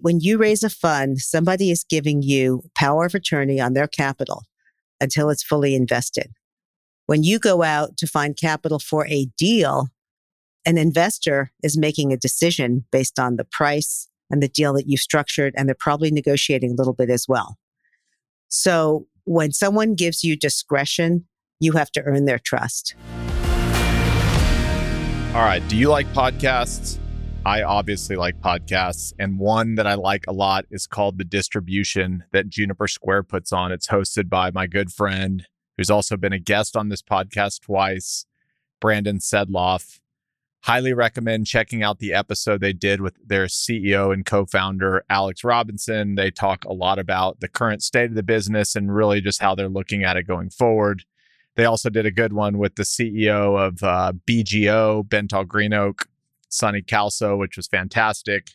When you raise a fund, somebody is giving you power of attorney on their capital until it's fully invested. When you go out to find capital for a deal, an investor is making a decision based on the price and the deal that you've structured, and they're probably negotiating a little bit as well. So when someone gives you discretion, you have to earn their trust. All right. Do you like podcasts? I obviously like podcasts, and one that I like a lot is called The Distribution that Juniper Square puts on. It's hosted by my good friend, who's also been a guest on this podcast twice, Brandon Sedloff. Highly recommend checking out the episode they did with their CEO and co founder, Alex Robinson. They talk a lot about the current state of the business and really just how they're looking at it going forward. They also did a good one with the CEO of uh, BGO, Bentall Green Oak, Sonny Kalsi, which was fantastic.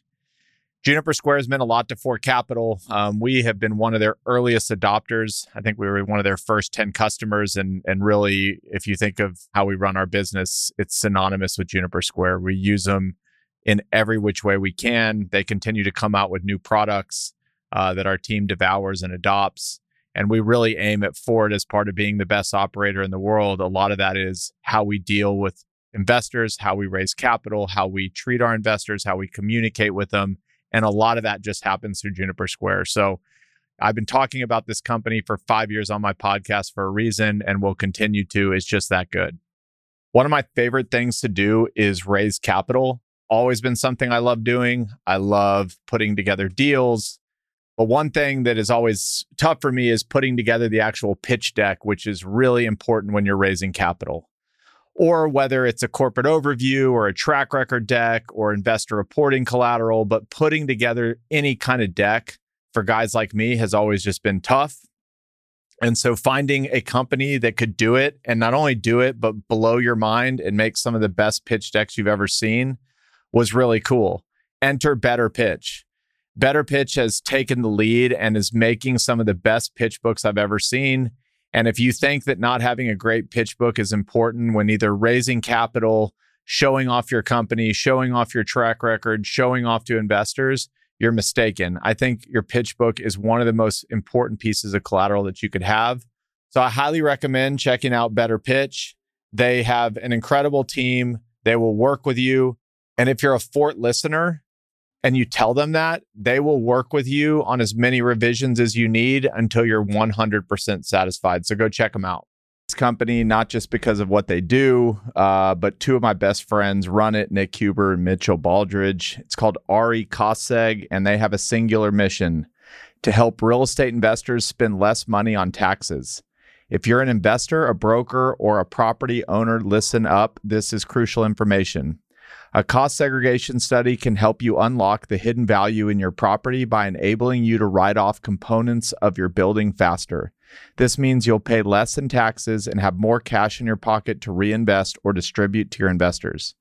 Juniper Square has meant a lot to Fort Capital. Um, we have been one of their earliest adopters. I think we were one of their first 10 customers. And, and really, if you think of how we run our business, it's synonymous with Juniper Square. We use them in every which way we can. They continue to come out with new products uh, that our team devours and adopts. And we really aim at Fort as part of being the best operator in the world. A lot of that is how we deal with investors, how we raise capital, how we treat our investors, how we communicate with them. And a lot of that just happens through Juniper Square. So I've been talking about this company for five years on my podcast for a reason and will continue to. It's just that good. One of my favorite things to do is raise capital. Always been something I love doing. I love putting together deals. But one thing that is always tough for me is putting together the actual pitch deck, which is really important when you're raising capital or whether it's a corporate overview or a track record deck or investor reporting collateral. But putting together any kind of deck for guys like me has always just been tough. And so finding a company that could do it and not only do it, but blow your mind and make some of the best pitch decks you've ever seen was really cool. Enter Better Pitch. Better Pitch has taken the lead and is making some of the best pitch books I've ever seen. And if you think that not having a great pitch book is important when either raising capital, showing off your company, showing off your track record, showing off to investors, you're mistaken. I think your pitch book is one of the most important pieces of collateral that you could have. So I highly recommend checking out Better Pitch. They have an incredible team. They will work with you. And if you're a Fort listener, and you tell them that, they will work with you on as many revisions as you need until you're 100% satisfied. So go check them out. This company, not just because of what they do, uh, but two of my best friends run it, Nick Huber and Mitchell Baldridge. It's called RE Cost-Seg, and they have a singular mission to help real estate investors spend less money on taxes. If you're an investor, a broker, or a property owner, listen up. This is crucial information. A cost segregation study can help you unlock the hidden value in your property by enabling you to write off components of your building faster. This means you'll pay less in taxes and have more cash in your pocket to reinvest or distribute to your investors.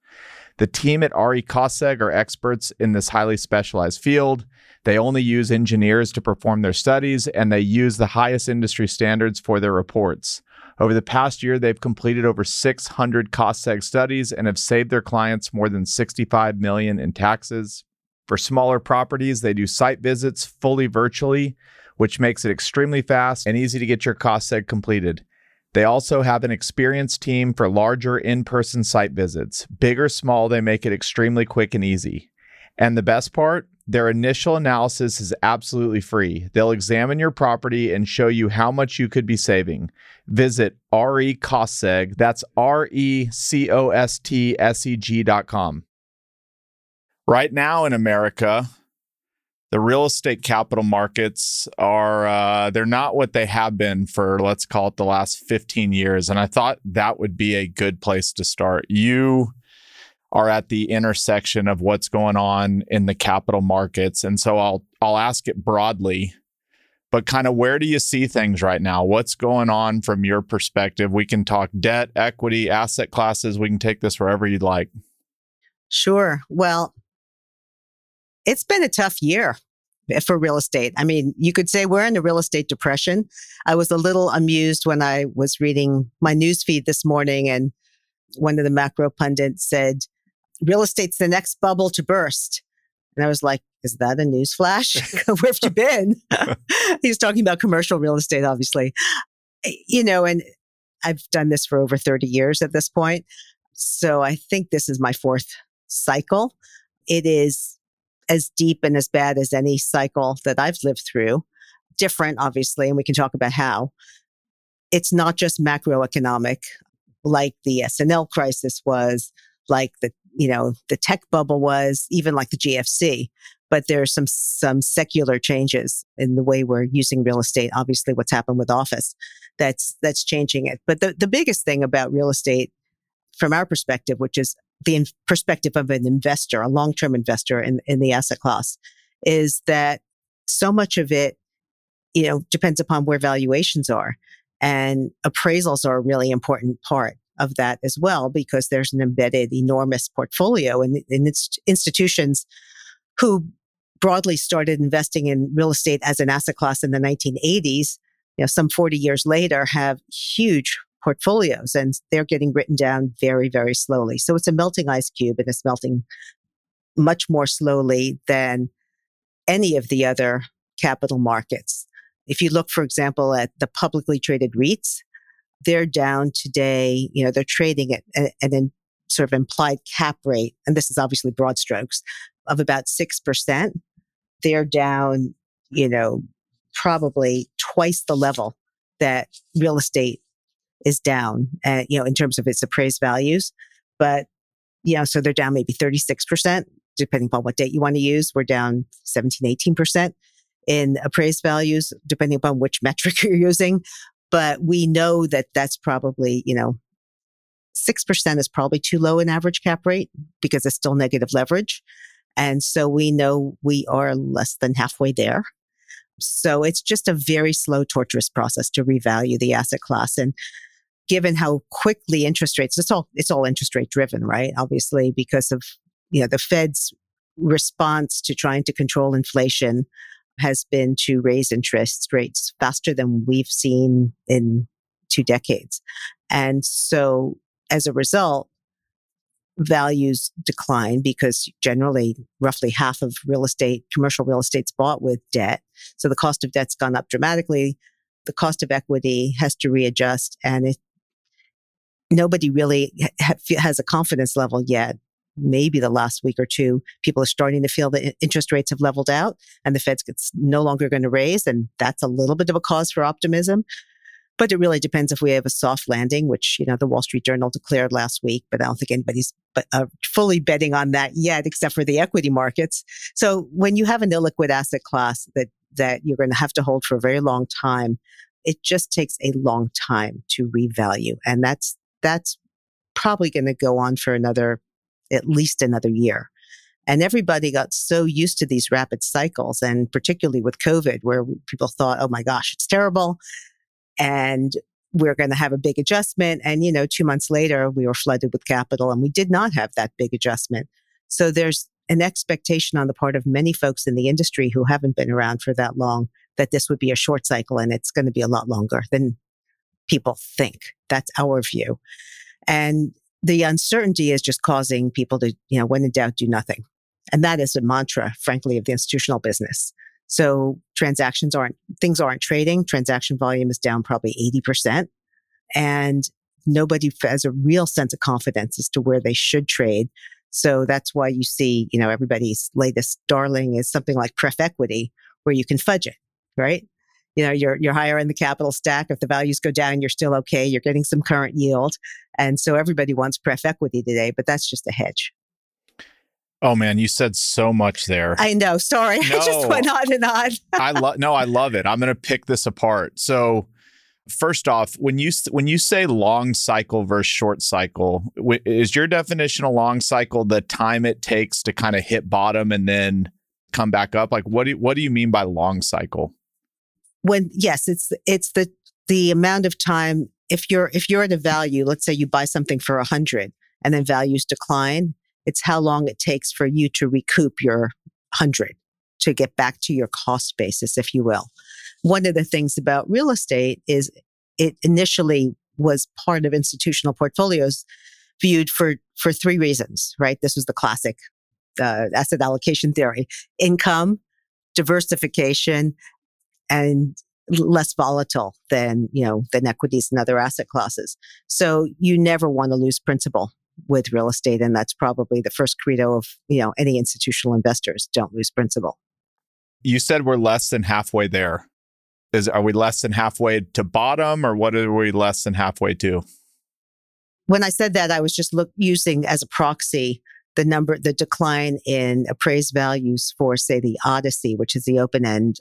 The team at RE Cost-Seg are experts in this highly specialized field. They only use engineers to perform their studies and they use the highest industry standards for their reports. Over the past year, they've completed over 600 cost seg studies and have saved their clients more than 65 million in taxes. For smaller properties, they do site visits fully virtually, which makes it extremely fast and easy to get your cost seg completed. They also have an experienced team for larger in person site visits. Big or small, they make it extremely quick and easy. And the best part, their initial analysis is absolutely free. They'll examine your property and show you how much you could be saving. Visit RE Cost-Seg, that's R E C O S T S E G.com. Right now in America, the real estate capital markets are uh, they're not what they have been for let's call it the last 15 years and i thought that would be a good place to start you are at the intersection of what's going on in the capital markets. And so I'll I'll ask it broadly, but kind of where do you see things right now? What's going on from your perspective? We can talk debt, equity, asset classes. We can take this wherever you'd like. Sure. Well, it's been a tough year eh, for real estate. I mean, you could say we're in a real estate depression. I was a little amused when I was reading my news feed this morning and one of the macro pundits said, real estate's the next bubble to burst. And I was like, is that a news flash? Where have you been? He's talking about commercial real estate, obviously. Eh, you know, and I've done this for over 30 years at this point. So I think this is my fourth cycle. It is as deep and as bad as any cycle that I've lived through. Different, obviously, and we can talk about how. It's not just macroeconomic, like the S&L crisis was, like the you know the tech bubble was, even like the GFC. But there's some some secular changes in the way we're using real estate. Obviously, what's happened with office, that's that's changing it. But the the biggest thing about real estate, from our perspective, which is the in- perspective of an investor, a long term investor in in the asset class, is that so much of it, you know, depends upon where valuations are. And appraisals are a really important part of that as well, because there's an embedded enormous portfolio in, in institutions who broadly started investing in real estate as an asset class in the 1980s, you know, some 40 years later have huge portfolios and they're getting written down very, very slowly. So it's a melting ice cube and it's melting much more slowly than any of the other capital markets. If you look, for example, at the publicly traded REITs, they're down today, you know, they're trading at an sort of implied cap rate, and this is obviously broad strokes, of about 6%. They're down, you know, probably twice the level that real estate is down, uh, you know, in terms of its appraised values. But, you know, so they're down maybe 36%, depending upon what date you want to use. We're down 17, 18% in appraised values, depending upon which metric you're using. But we know that that's probably, you know, 6% is probably too low an average cap rate because it's still negative leverage. And so we know we are less than halfway there. So it's just a very slow, torturous process to revalue the asset class. And given how quickly interest rates, it's all, it's all interest rate driven, right? Obviously, because of, you know, the Fed's response to trying to control inflation has been to raise interest rates faster than we've seen in two decades. And so as a result, values decline because generally roughly half of real estate, commercial real estate's bought with debt. So the cost of debt's gone up dramatically. The cost of equity has to readjust and it, nobody really ha- has a confidence level yet. Maybe the last week or two, people are starting to feel that interest rates have leveled out and the Fed's no longer going to raise. And that's a little bit of a cause for optimism. But it really depends if we have a soft landing, which, you know, the Wall Street Journal declared last week, but I don't think anybody's uh, fully betting on that yet, except for the equity markets. So when you have an illiquid asset class that, that you're going to have to hold for a very long time, it just takes a long time to revalue. And that's, that's probably going to go on for another, at least another year. And everybody got so used to these rapid cycles, and particularly with COVID, where people thought, oh my gosh, it's terrible and we're going to have a big adjustment. And, you know, two months later, we were flooded with capital and we did not have that big adjustment. So there's an expectation on the part of many folks in the industry who haven't been around for that long that this would be a short cycle and it's going to be a lot longer than people think. That's our view. And the uncertainty is just causing people to, you know, when in doubt, do nothing. And that is a mantra, frankly, of the institutional business. So transactions aren't, things aren't trading. Transaction volume is down probably 80%. And nobody has a real sense of confidence as to where they should trade. So that's why you see, you know, everybody's latest darling is something like pref equity where you can fudge it, right? You know, you're, you're higher in the capital stack. If the values go down, you're still okay. You're getting some current yield. And so everybody wants pref equity today, but that's just a hedge. Oh man, you said so much there. I know. Sorry, no, I just went on and on. I love. No, I love it. I'm going to pick this apart. So, first off, when you when you say long cycle versus short cycle, is your definition a long cycle the time it takes to kind of hit bottom and then come back up? Like, what do what do you mean by long cycle? When yes, it's it's the the amount of time. If you're if you're at a value, let's say you buy something for a hundred and then values decline it's how long it takes for you to recoup your hundred to get back to your cost basis, if you will. One of the things about real estate is it initially was part of institutional portfolios viewed for, for three reasons, right? This was the classic uh, asset allocation theory income, diversification, and less volatile than, you know, than equities and other asset classes. So you never want to lose principal with real estate. And that's probably the first credo of, you know, any institutional investors don't lose principal. You said we're less than halfway there. Is are we less than halfway to bottom or what are we less than halfway to? When I said that, I was just look using as a proxy the number, the decline in appraised values for, say, the ODCE, which is the open end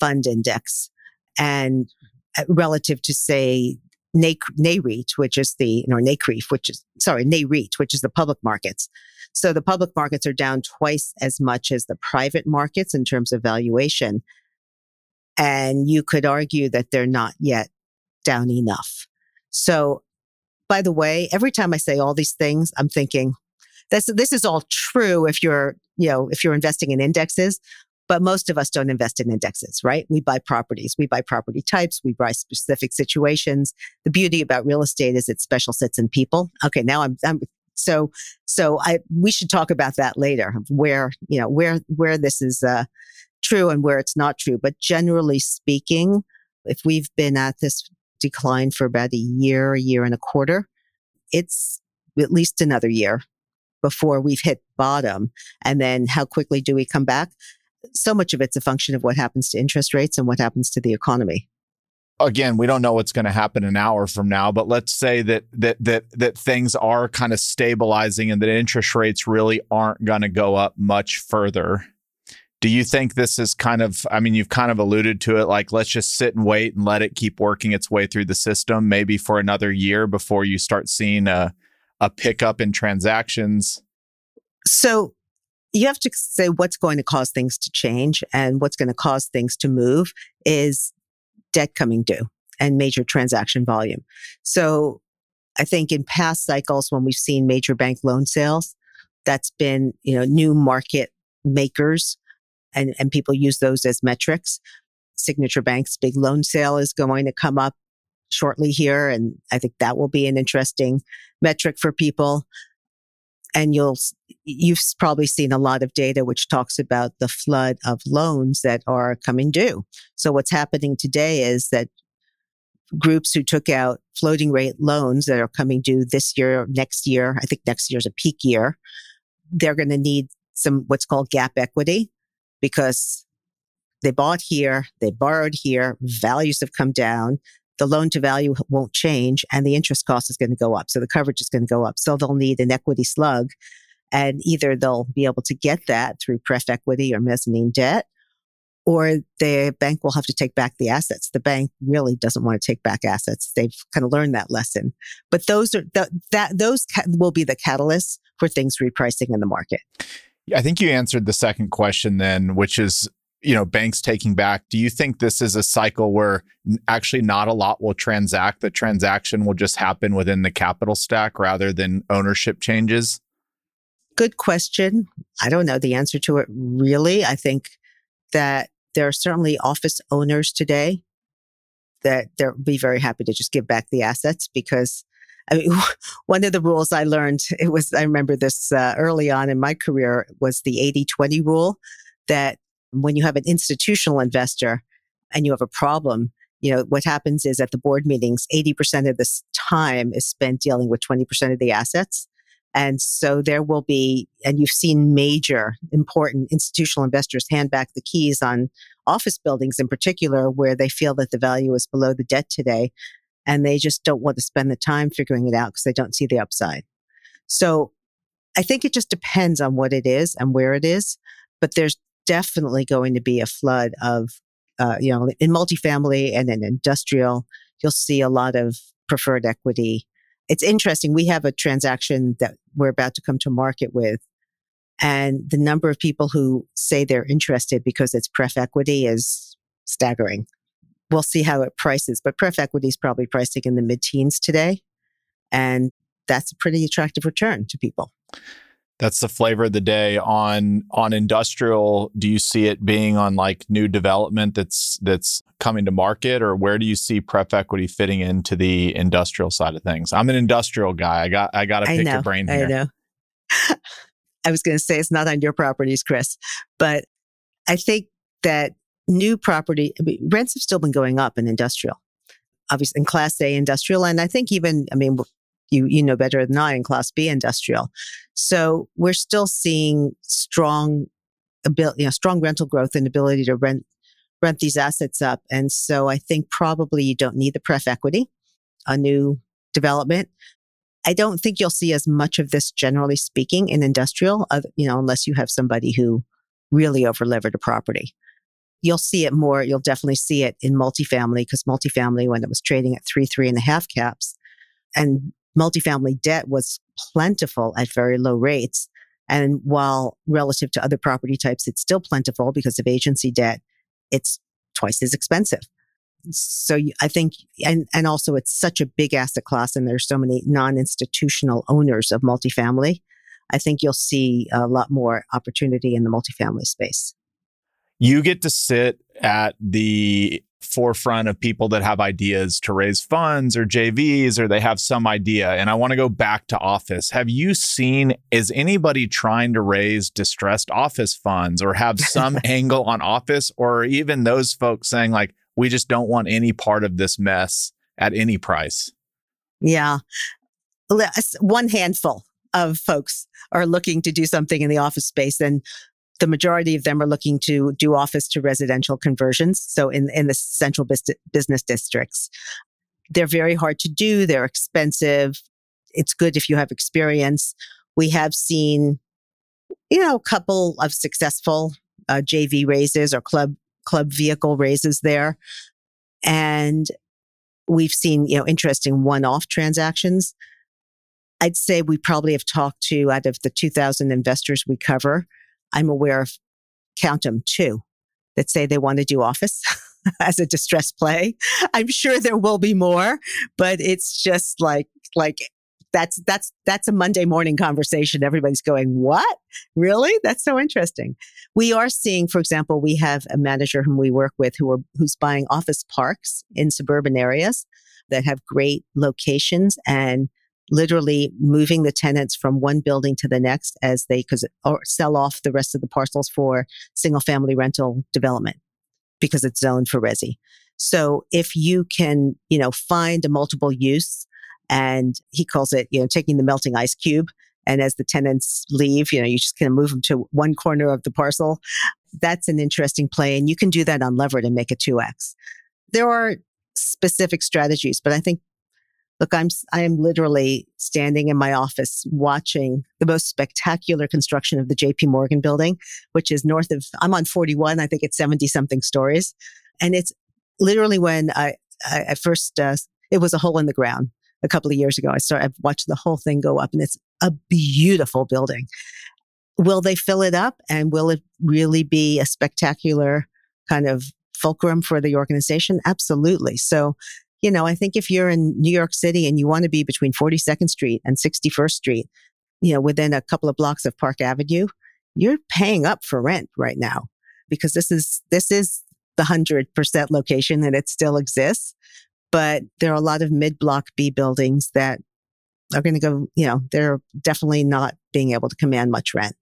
fund index, and uh, relative to, say, NAREIT, which is the, or NCREIF, which is, sorry, NAREIT, which is the public markets. So the public markets are down twice as much as the private markets in terms of valuation. And you could argue that they're not yet down enough. So, by the way, every time I say all these things, I'm thinking this, this is all true if you're, you know, if you're investing in indexes, but most of us don't invest in indexes, right? We buy properties. We buy property types. We buy specific situations. The beauty about real estate is it special sits and people. Okay. Now I'm, I'm so, so I, we should talk about that later where, you know, where, where this is, uh, true and where it's not true. But generally speaking, if we've been at this decline for about a year, a year and a quarter, it's at least another year before we've hit bottom. And then how quickly do we come back? So much of it's a function of what happens to interest rates and what happens to the economy again, we don't know what's going to happen an hour from now, but let's say that that that that things are kind of stabilizing and that interest rates really aren't going to go up much further. Do you think this is kind of I mean you've kind of alluded to it like let's just sit and wait and let it keep working its way through the system maybe for another year before you start seeing a a pickup in transactions? So you have to say what's going to cause things to change and what's going to cause things to move is debt coming due and major transaction volume. So I think in past cycles, when we've seen major bank loan sales, that's been, you know, new market makers and, and people use those as metrics. Signature Bank's big loan sale is going to come up shortly here. And I think that will be an interesting metric for people and you'll you've probably seen a lot of data which talks about the flood of loans that are coming due. So what's happening today is that groups who took out floating rate loans that are coming due this year, next year, I think next year's a peak year, they're going to need some what's called gap equity because they bought here, they borrowed here, values have come down the loan to value won't change and the interest cost is going to go up. So the coverage is going to go up. So they'll need an equity slug and either they'll be able to get that through pref equity or mezzanine debt or the bank will have to take back the assets. The bank really doesn't want to take back assets. They've kind of learned that lesson. But those are the, that those ca- will be the catalysts for things repricing in the market. I think you answered the second question then, which is you know banks taking back do you think this is a cycle where actually not a lot will transact the transaction will just happen within the capital stack rather than ownership changes? Good question. I don't know the answer to it really. I think that there are certainly office owners today that they'll be very happy to just give back the assets because I mean, one of the rules I learned, it was, I remember this uh, early on in my career, was the 80 20 rule that when you have an institutional investor and you have a problem, you know, what happens is at the board meetings, 80% of this time is spent dealing with 20% of the assets. And so there will be, and you've seen major important institutional investors hand back the keys on office buildings in particular, where they feel that the value is below the debt today. And they just don't want to spend the time figuring it out because they don't see the upside. So I think it just depends on what it is and where it is. But there's definitely going to be a flood of, uh, you know, in multifamily and in industrial, you'll see a lot of preferred equity. It's interesting. We have a transaction that we're about to come to market with. And the number of people who say they're interested because it's pref equity is staggering. We'll see how it prices, but pref equity is probably pricing in the mid teens today. And that's a pretty attractive return to people that's the flavor of the day on on industrial. Do you see it being on like new development that's that's coming to market or where do you see pref equity fitting into the industrial side of things? I'm an industrial guy. I got i got to pick know, your brain here. i know. I was going to say it's not on your properties, Chris, but I think that new property I mean, rents have still been going up in industrial, obviously in Class A industrial, and I think even I mean you you know better than I in Class B industrial. So we're still seeing strong ability, you know, strong rental growth and ability to rent rent these assets up. And so I think probably you don't need the pref equity, a new development. I don't think you'll see as much of this, generally speaking, in industrial, you know, unless you have somebody who really overlevered a property. You'll see it more. You'll definitely see it in multifamily because multifamily, when it was trading at three, three and a half caps, and multifamily debt was plentiful at very low rates. And while relative to other property types, it's still plentiful because of agency debt, it's twice as expensive. So I think, and, and also it's such a big asset class and there's so many non-institutional owners of multifamily. I think you'll see a lot more opportunity in the multifamily space. You get to sit at the forefront of people that have ideas to raise funds or JVs or they have some idea. And I want to go back to office. Have you seen, is anybody trying to raise distressed office funds or have some angle on office or even those folks saying, like, we just don't want any part of this mess at any price? Yeah. Uh, one handful of folks are looking to do something in the office space. And the majority of them are looking to do office to residential conversions. So in, in the central business districts, they're very hard to do. They're expensive. It's good if you have experience. We have seen, you know, a couple of successful uh, JV raises or club club vehicle raises there, and we've seen you know interesting one-off transactions. I'd say we probably have talked to out of the 2,000 investors we cover, I'm aware of, count them, two that say they want to do office as a distress play. I'm sure there will be more, but it's just like, like, that's that's that's a Monday morning conversation. Everybody's going, "What? Really? That's so interesting." We are seeing, for example, we have a manager whom we work with who are who's buying office parks in suburban areas that have great locations and literally moving the tenants from one building to the next as they or sell off the rest of the parcels for single family rental development because it's zoned for resi. So if you can, you know, find a multiple use and he calls it, you know, taking the melting ice cube. And as the tenants leave, you know, you just kind of move them to one corner of the parcel. That's an interesting play. And you can do that on unlevered and make a 2x. There are specific strategies, but I think Look, I'm, I am literally standing in my office watching the most spectacular construction of the JP Morgan building, which is north of, I'm on 41. I think it's 70 something stories. And it's literally when I, I, I first, uh, it was a hole in the ground a couple of years ago. I started, I've watched the whole thing go up and it's a beautiful building. Will they fill it up and will it really be a spectacular kind of fulcrum for the organization? Absolutely. So you know, I think if you're in New York City and you want to be between 42nd Street and 61st Street, you know, within a couple of blocks of Park Avenue, you're paying up for rent right now because this is, this is the 100% location and it still exists. But there are a lot of mid block B buildings that are going to go, you know, they're definitely not being able to command much rent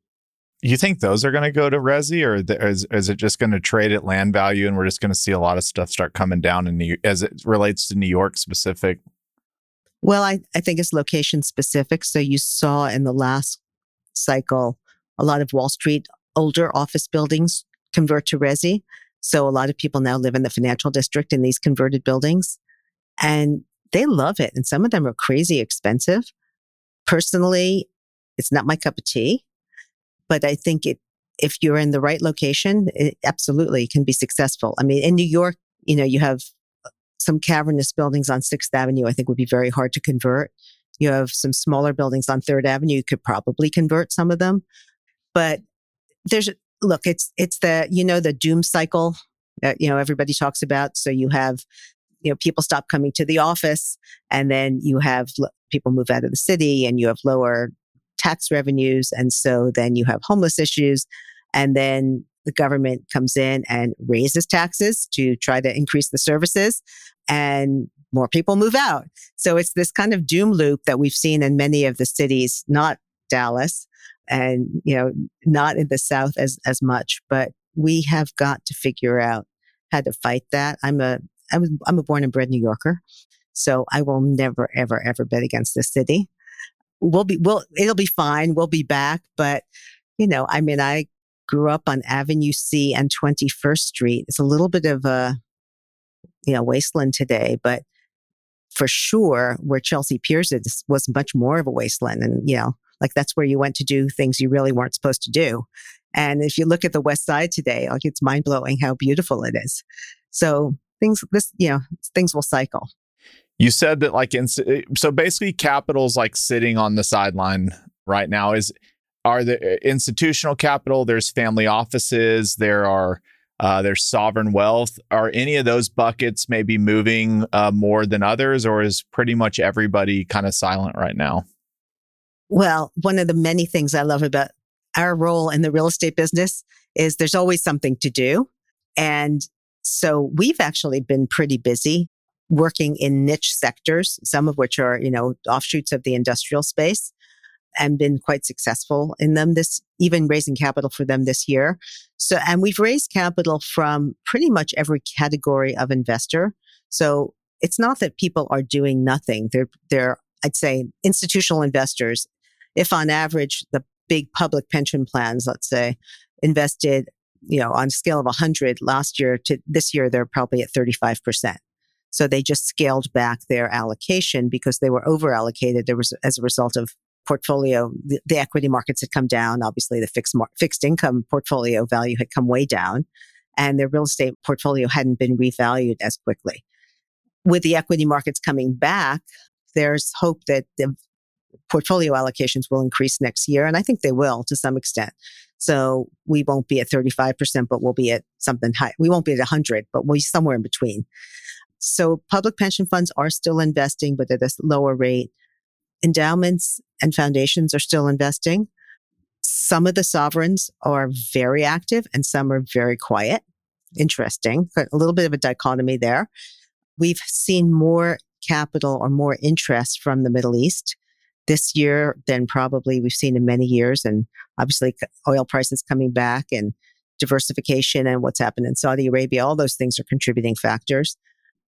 you think those are going to go to Resi, or is, is it just going to trade at land value, and we're just going to see a lot of stuff start coming down in New, as it relates to New York specific? Well, I, I think it's location specific. So you saw in the last cycle a lot of Wall Street older office buildings convert to Resi. So a lot of people now live in the financial district in these converted buildings, and they love it. And some of them are crazy expensive. Personally, it's not my cup of tea but I think it, if you're in the right location, it absolutely can be successful. I mean, in New York, you know, you have uh, some cavernous buildings on Sixth Avenue. I think would be very hard to convert. You have some smaller buildings on Third Avenue. You could probably convert some of them, but there's look. It's it's the you know the doom cycle that you know everybody talks about. So you have you know people stop coming to the office, and then you have people move out of the city, and you have lower tax revenues. And so then you have homeless issues. And then the government comes in and raises taxes to try to increase the services and more people move out. So it's this kind of doom loop that we've seen in many of the cities, not Dallas, and, you know, not in the South as, as much, but we have got to figure out how to fight that. I'm a, I'm a born and bred New Yorker. So I will never, ever, ever bet against the city. We'll be, we'll, it'll be fine. We'll be back. But, you know, I mean, I grew up on Avenue C and 21st Street. It's a little bit of a, you know, wasteland today, but for sure where Chelsea Piers is was much more of a wasteland. And, you know, like that's where you went to do things you really weren't supposed to do. And if you look at the West Side today, like it's mind blowing how beautiful it is. So things, this, you know, things will cycle. You said that like, in, so basically capital's like sitting on the sideline right now is, are the uh, institutional capital, there's family offices, there are, uh, there's sovereign wealth. Are any of those buckets maybe moving uh, more than others, or is pretty much everybody kind of silent right now? Well, one of the many things I love about our role in the real estate business is there's always something to do. And so we've actually been pretty busy working in niche sectors, some of which are, you know, offshoots of the industrial space and been quite successful in them this, even raising capital for them this year. So, and we've raised capital from pretty much every category of investor. So it's not that people are doing nothing. They're, they're, I'd say institutional investors. If on average, the big public pension plans, let's say, invested, you know, on a scale of 100 last year to this year, they're probably at 35%. So they just scaled back their allocation because they were over allocated. There was as a result of portfolio, the, the, equity markets had come down. Obviously, the fixed mar- fixed income portfolio value had come way down, and their real estate portfolio hadn't been revalued as quickly. With the equity markets coming back, there's hope that the portfolio allocations will increase next year. And I think they will to some extent. So we won't be at 35%, but we'll be at something high. We won't be at 100, but we'll be somewhere in between. So public pension funds are still investing, but at a lower rate. Endowments and foundations are still investing. Some of the sovereigns are very active and some are very quiet. Interesting, a little bit of a dichotomy there. We've seen more capital or more interest from the Middle East this year than probably we've seen in many years. And obviously, oil prices coming back and diversification and what's happened in Saudi Arabia, all those things are contributing factors.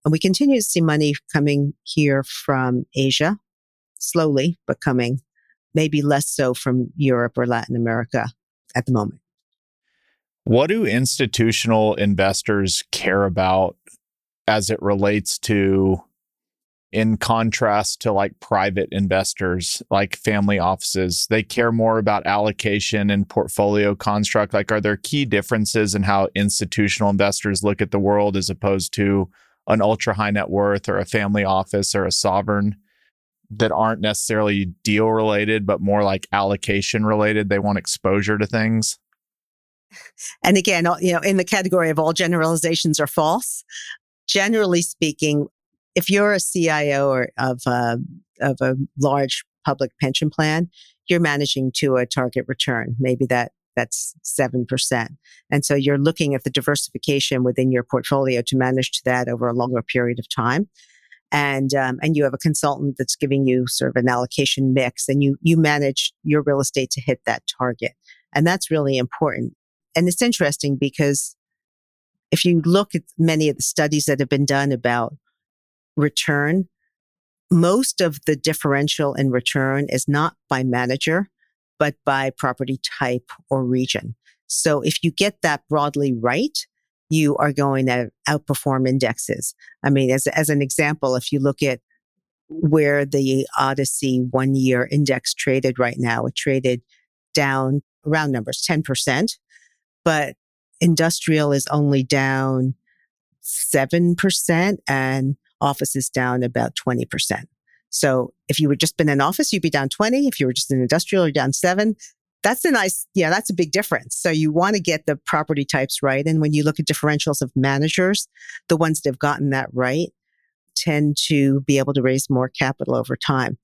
And we continue to see money coming here from Asia, slowly, but coming, maybe less so from Europe or Latin America at the moment. What do institutional investors care about as it relates to in contrast to like private investors, like family offices. They care more about allocation and portfolio construct. Like, are there key differences in how institutional investors look at the world as opposed to an ultra high net worth or a family office or a sovereign that aren't necessarily deal related, but more like allocation related? They want exposure to things. And again, you know, in the category of all generalizations are false. Generally speaking, if you're a CIO or of a, of a large public pension plan, you're managing to a target return. Maybe that that's 7%. And so you're looking at the diversification within your portfolio to manage to that over a longer period of time. And, um, and you have a consultant that's giving you sort of an allocation mix and you, you manage your real estate to hit that target. And that's really important. And it's interesting because if you look at many of the studies that have been done about return, most of the differential in return is not by manager, but by property type or region. So if you get that broadly right, you are going to outperform indexes. I mean, as, as an example, if you look at where the ODCE one year index traded right now, it traded down around numbers 10%, but industrial is only down 7% and office is down about 20%. So if you were just been in office, you'd be down 20. If you were just in industrial, you're down seven. That's a nice, yeah, that's a big difference. So you want to get the property types right. And when you look at differentials of managers, the ones that have gotten that right tend to be able to raise more capital over time.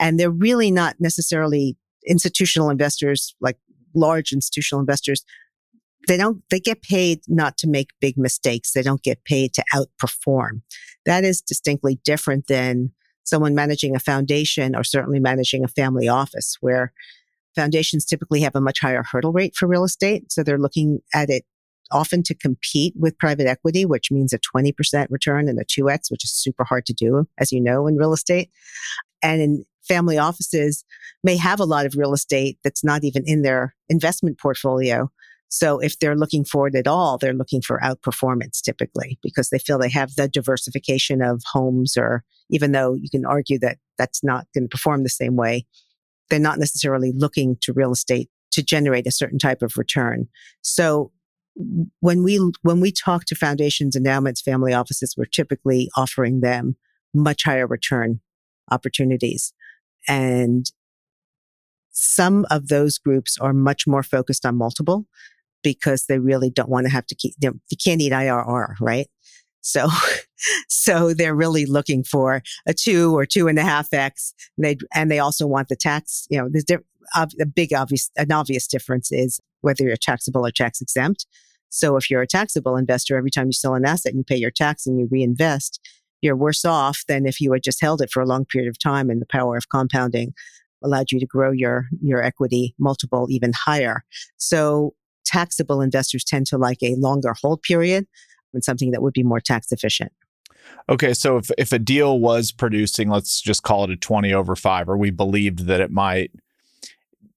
And they're really not necessarily institutional investors, like large institutional investors they don't they get paid not to make big mistakes they don't get paid to outperform that is distinctly different than someone managing a foundation or certainly managing a family office where Foundations typically have a much higher hurdle rate for real estate. So they're looking at it often to compete with private equity, which means a 20% return and a 2x, which is super hard to do, as you know, in real estate. And in family offices may have a lot of real estate that's not even in their investment portfolio. So if they're looking for it at all, they're looking for outperformance typically because they feel they have the diversification of homes or even though you can argue that that's not going to perform the same way, they're not necessarily looking to real estate to generate a certain type of return. So when we when we talk to foundations, endowments, family offices, we're typically offering them much higher return opportunities. And some of those groups are much more focused on multiple because they really don't want to have to keep, you can't eat IRR, right? So, so they're really looking for a two or two and a half X. And they, and they also want the tax, you know, there's a big obvious, an obvious difference is whether you're taxable or tax exempt. So if you're a taxable investor, every time you sell an asset and you pay your tax and you reinvest, you're worse off than if you had just held it for a long period of time and the power of compounding allowed you to grow your, your equity multiple even higher. So taxable investors tend to like a longer hold period and something that would be more tax efficient. Okay, so if, if a deal was producing, let's just call it a 20 over five, or we believed that it might,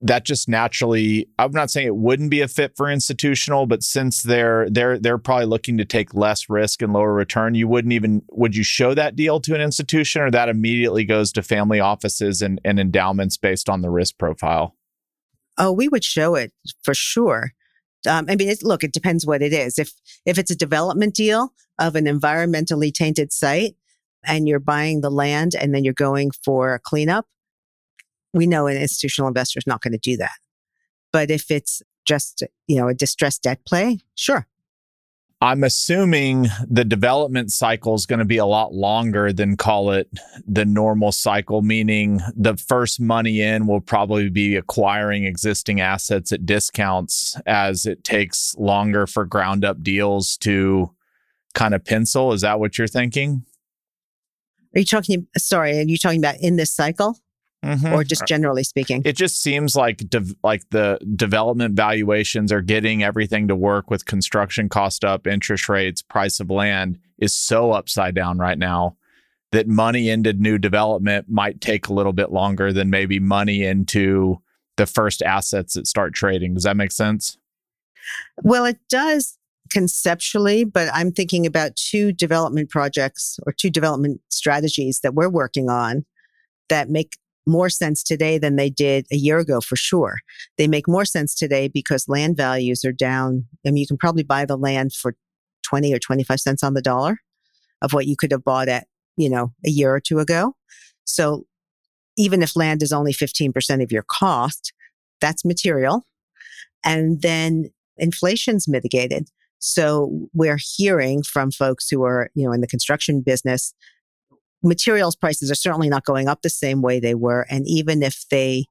that just naturally i'm not saying it wouldn't be a fit for institutional but since they're they're they're probably looking to take less risk and lower return you wouldn't even would you show that deal to an institution or that immediately goes to family offices and, and endowments based on the risk profile oh we would show it for sure um, I mean, look, it depends what it is. If if it's a development deal of an environmentally tainted site, and you're buying the land, and then you're going for a cleanup, we know an institutional investor is not going to do that. But if it's just, you know, a distressed debt play, sure. I'm assuming the development cycle is going to be a lot longer than call it the normal cycle, meaning the first money in will probably be acquiring existing assets at discounts as it takes longer for ground up deals to kind of pencil. Is that what you're thinking? Are you talking, sorry, are you talking about in this cycle? Mm-hmm. or just generally speaking? It just seems like de- like the development valuations are getting everything to work with construction cost up, interest rates, price of land is so upside down right now that money into new development might take a little bit longer than maybe money into the first assets that start trading. Does that make sense? Well, it does conceptually, but I'm thinking about two development projects or two development strategies that we're working on that make more sense today than they did a year ago for sure. They make more sense today because land values are down. I mean, you can probably buy the land for 20 or 25 cents on the dollar of what you could have bought at, you know, a year or two ago. So even if land is only 15% of your cost, that's material. And then inflation's mitigated. So we're hearing from folks who are, you know, in the construction business materials prices are certainly not going up the same way they were. And even if they,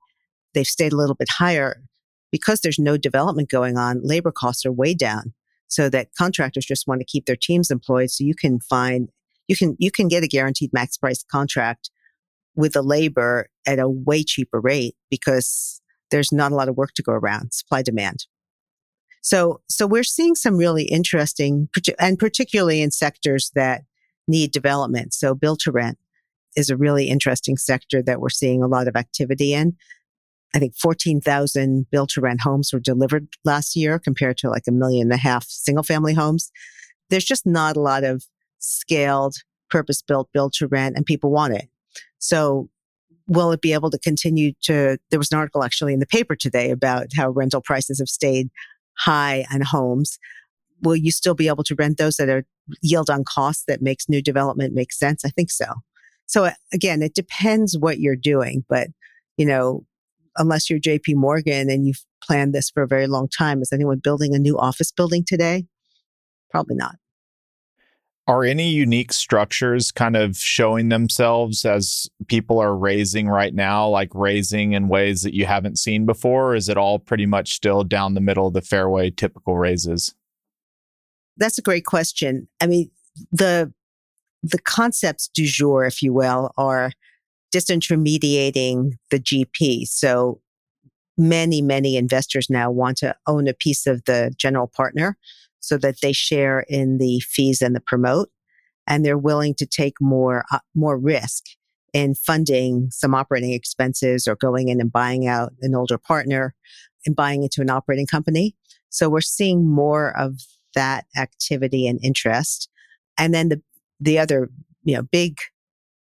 they've stayed a little bit higher, because there's no development going on, labor costs are way down so that contractors just want to keep their teams employed. So you can find, you can, you can get a guaranteed max price contract with the labor at a way cheaper rate because there's not a lot of work to go around, supply demand. So, so we're seeing some really interesting, and particularly in sectors that need development. So build to rent is a really interesting sector that we're seeing a lot of activity in. I think 14,000 build to rent homes were delivered last year compared to like a million and a half single family homes. There's just not a lot of scaled purpose built build to rent and people want it. So will it be able to continue to, there was an article actually in the paper today about how rental prices have stayed high on homes will you still be able to rent those that are yield on cost that makes new development make sense? I think so. So uh, again, it depends what you're doing, but you know, unless you're JP Morgan and you've planned this for a very long time, is anyone building a new office building today? Probably not. Are any unique structures kind of showing themselves as people are raising right now, like raising in ways that you haven't seen before? Or is it all pretty much still down the middle of the fairway, typical raises? That's a great question. I mean, the the concepts du jour, if you will, are disintermediating the GP. So many, many investors now want to own a piece of the general partner so that they share in the fees and the promote. And they're willing to take more, uh, more risk in funding some operating expenses or going in and buying out an older partner and buying into an operating company. So we're seeing more of that activity and interest. And then the, the other, you know, big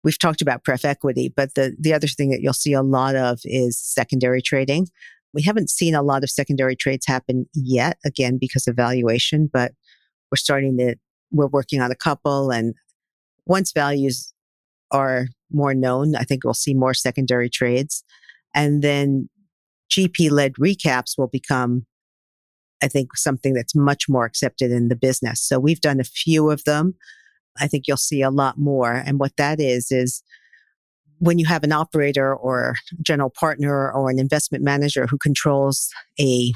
we've talked about pref equity, but the, the other thing that you'll see a lot of is secondary trading. We haven't seen a lot of secondary trades happen yet, again, because of valuation, but we're starting to, we're working on a couple. And once values are more known, I think we'll see more secondary trades. And then GP led recaps will become, I think, something that's much more accepted in the business. So we've done a few of them. I think you'll see a lot more. And what that is, is when you have an operator or general partner or an investment manager who controls a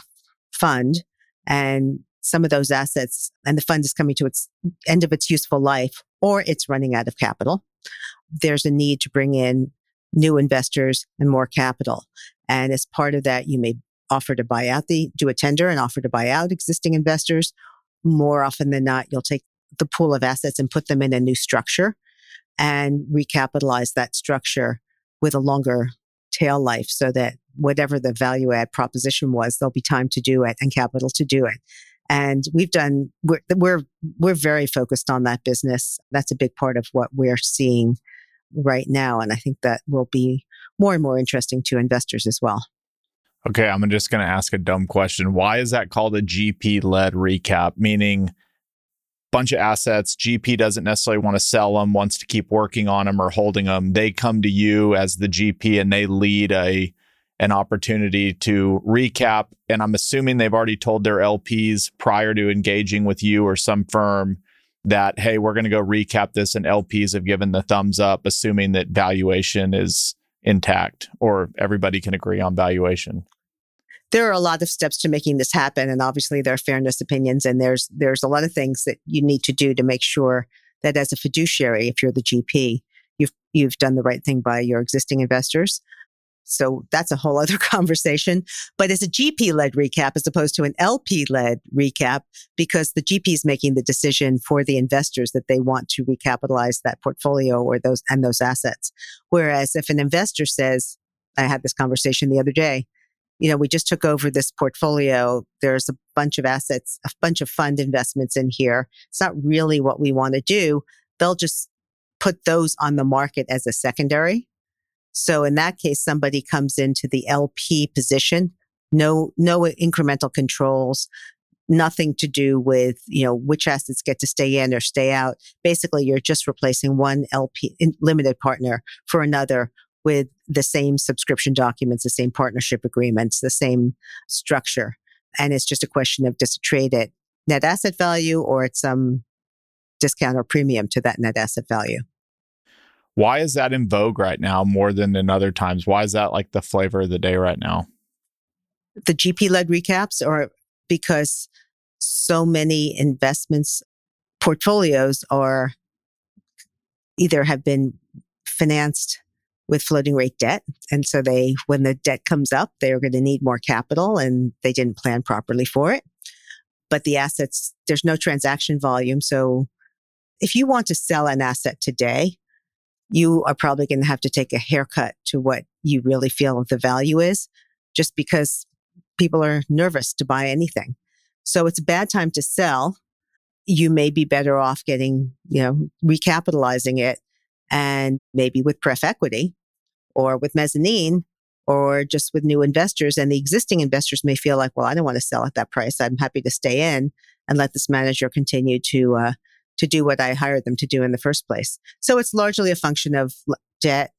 fund and some of those assets and the fund is coming to its end of its useful life or it's running out of capital, there's a need to bring in new investors and more capital. And as part of that, you may offer to buy out the, do a tender and offer to buy out existing investors. More often than not, you'll take the pool of assets and put them in a new structure and recapitalize that structure with a longer tail life so that whatever the value add proposition was, there'll be time to do it and capital to do it. And we've done, we're, we're, we're very focused on that business. That's a big part of what we're seeing right now. And I think that will be more and more interesting to investors as well. Okay, I'm just going to ask a dumb question. Why is that called a GP led recap? Meaning, bunch of assets. GP doesn't necessarily want to sell them, wants to keep working on them or holding them. They come to you as the GP and they lead a an opportunity to recap. And I'm assuming they've already told their LPs prior to engaging with you or some firm that, hey, we're going to go recap this. And LPs have given the thumbs up, assuming that valuation is intact or everybody can agree on valuation? There are a lot of steps to making this happen and obviously there are fairness opinions and there's there's a lot of things that you need to do to make sure that as a fiduciary if you're the GP you've you've done the right thing by your existing investors so that's a whole other conversation but it's a GP led recap as opposed to an LP led recap because the GP is making the decision for the investors that they want to recapitalize that portfolio or those and those assets whereas if an investor says I had this conversation the other day you know, we just took over this portfolio. There's a bunch of assets, a bunch of fund investments in here. It's not really what we want to do. They'll just put those on the market as a secondary. So in that case, somebody comes into the LP position, no, no incremental controls, nothing to do with, you know, which assets get to stay in or stay out. Basically, you're just replacing one LP limited partner for another with the same subscription documents, the same partnership agreements, the same structure. And it's just a question of it trade at net asset value or at some discount or premium to that net asset value. Why is that in vogue right now more than in other times? Why is that like the flavor of the day right now? The GP led recaps, or because so many investments portfolios are either have been financed with floating rate debt. And so they, when the debt comes up, they're going to need more capital and they didn't plan properly for it. But the assets, there's no transaction volume. So if you want to sell an asset today, you are probably going to have to take a haircut to what you really feel the value is just because people are nervous to buy anything. So it's a bad time to sell. You may be better off getting, you know, recapitalizing it and maybe with pref equity or with mezzanine or just with new investors. And the existing investors may feel like, well, I don't want to sell at that price. I'm happy to stay in and let this manager continue to, uh, to do what I hired them to do in the first place. So it's largely a function of debt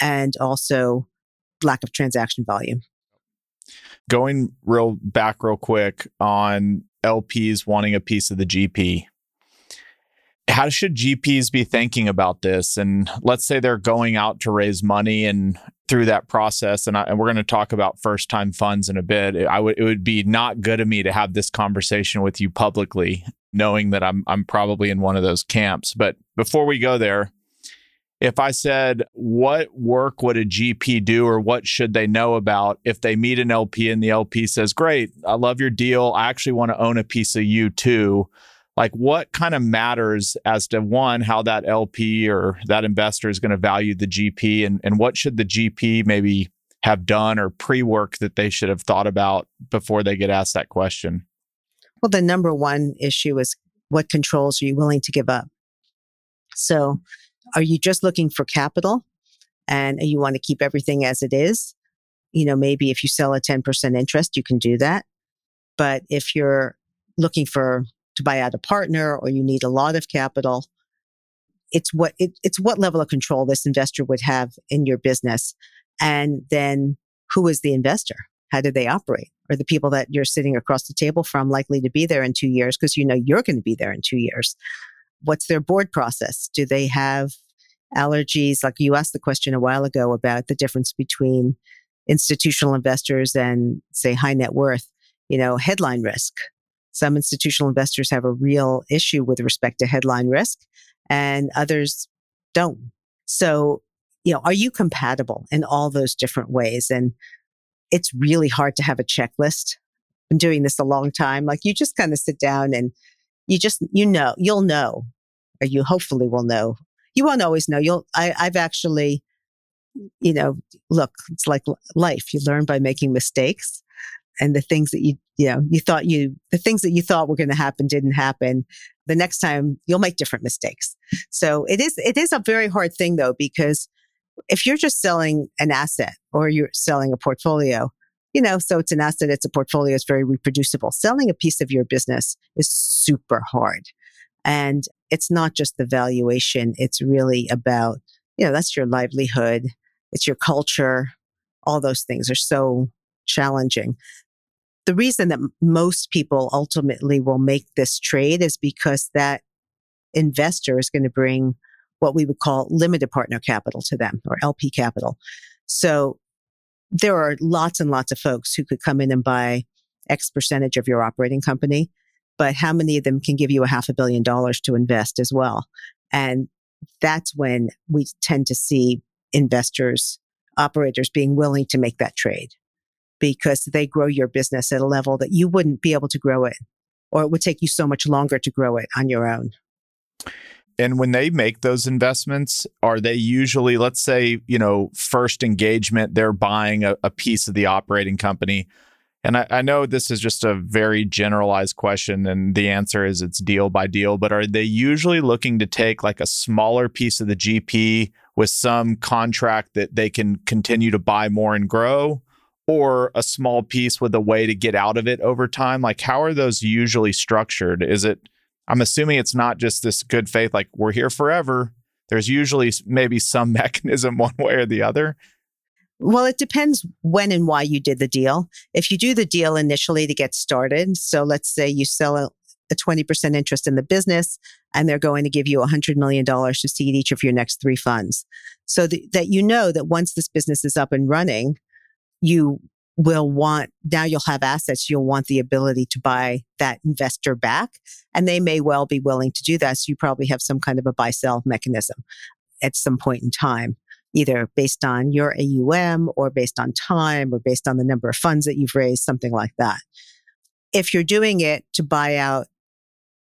and also lack of transaction volume. Going real back real quick on LPs wanting a piece of the GP how should GPs be thinking about this? And let's say they're going out to raise money and through that process, and, I, and we're going to talk about first time funds in a bit. I would it would be not good of me to have this conversation with you publicly, knowing that I'm I'm probably in one of those camps. But before we go there, if I said, what work would a GP do or what should they know about if they meet an LP and the LP says, great, I love your deal. I actually want to own a piece of you too. Like, what kind of matters as to one, how that LP or that investor is going to value the GP and, and what should the GP maybe have done or pre work that they should have thought about before they get asked that question? Well, the number one issue is what controls are you willing to give up? So, are you just looking for capital and you want to keep everything as it is? You know, maybe if you sell a 10% interest, you can do that. But if you're looking for to buy out a partner or you need a lot of capital, it's what it, it's what level of control this investor would have in your business. And then who is the investor? How do they operate? Are the people that you're sitting across the table from likely to be there in two years because you know you're going to be there in two years? what's their board process? Do they have allergies? Like you asked the question a while ago about the difference between institutional investors and say high net worth, you know, headline risk. Some institutional investors have a real issue with respect to headline risk and others don't. So, you know, are you compatible in all those different ways? And it's really hard to have a checklist. Been doing this a long time. Like you just kind of sit down and you just, you know, you'll know, or you hopefully will know. You won't always know. You'll, I, I've actually, you know, look, it's like life. You learn by making mistakes and the things that you, you know, you thought you, the things that you thought were going to happen didn't happen. The next time you'll make different mistakes. So it is, it is a very hard thing though, because if you're just selling an asset or you're selling a portfolio, you know, so it's an asset, it's a portfolio, it's very reproducible. Selling a piece of your business is super hard. And it's not just the valuation. It's really about, you know, that's your livelihood. It's your culture. All those things are so challenging. The reason that most people ultimately will make this trade is because that investor is going to bring what we would call limited partner capital to them or LP capital. So there are lots and lots of folks who could come in and buy X percentage of your operating company, but how many of them can give you a half a billion dollars to invest as well? And that's when we tend to see investors, operators being willing to make that trade because they grow your business at a level that you wouldn't be able to grow it, or it would take you so much longer to grow it on your own. And when they make those investments, are they usually, let's say, you know, first engagement, they're buying a, a piece of the operating company? And I, I, know this is just a very generalized question, and the answer is it's deal by deal, but are they usually looking to take like a smaller piece of the GP with some contract that they can continue to buy more and grow? Or a small piece with a way to get out of it over time? Like, how are those usually structured? Is it I'm assuming it's not just this good faith, like we're here forever. There's usually maybe some mechanism one way or the other. Well, it depends when and why you did the deal. If you do the deal initially to get started, so let's say you sell a, a 20% interest in the business and they're going to give you $100 million to seed each of your next three funds. So th- that you know that once this business is up and running, you will want, now you'll have assets, you'll want the ability to buy that investor back. And they may well be willing to do that. So you probably have some kind of a buy sell mechanism at some point in time, either based on your AUM or based on time or based on the number of funds that you've raised, something like that. If you're doing it to buy out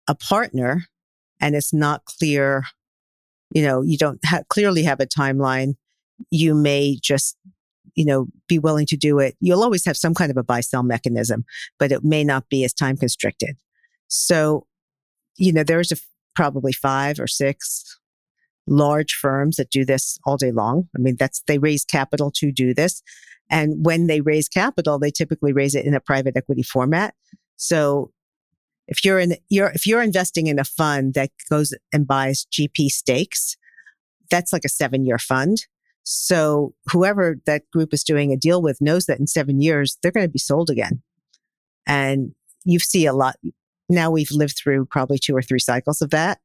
a partner and it's not clear, you know, you don't ha- clearly have a timeline, you may just you know, be willing to do it. You'll always have some kind of a buy sell mechanism, but it may not be as time constricted. So, you know, there's probably five or six large firms that do this all day long. I mean, that's, they raise capital to do this. And when they raise capital, they typically raise it in a private equity format. So if you're in, you're, if you're investing in a fund that goes and buys GP stakes, that's like a seven year fund. So whoever that group is doing a deal with knows that in seven years, they're going to be sold again. And you see a lot. Now we've lived through probably two or three cycles of that.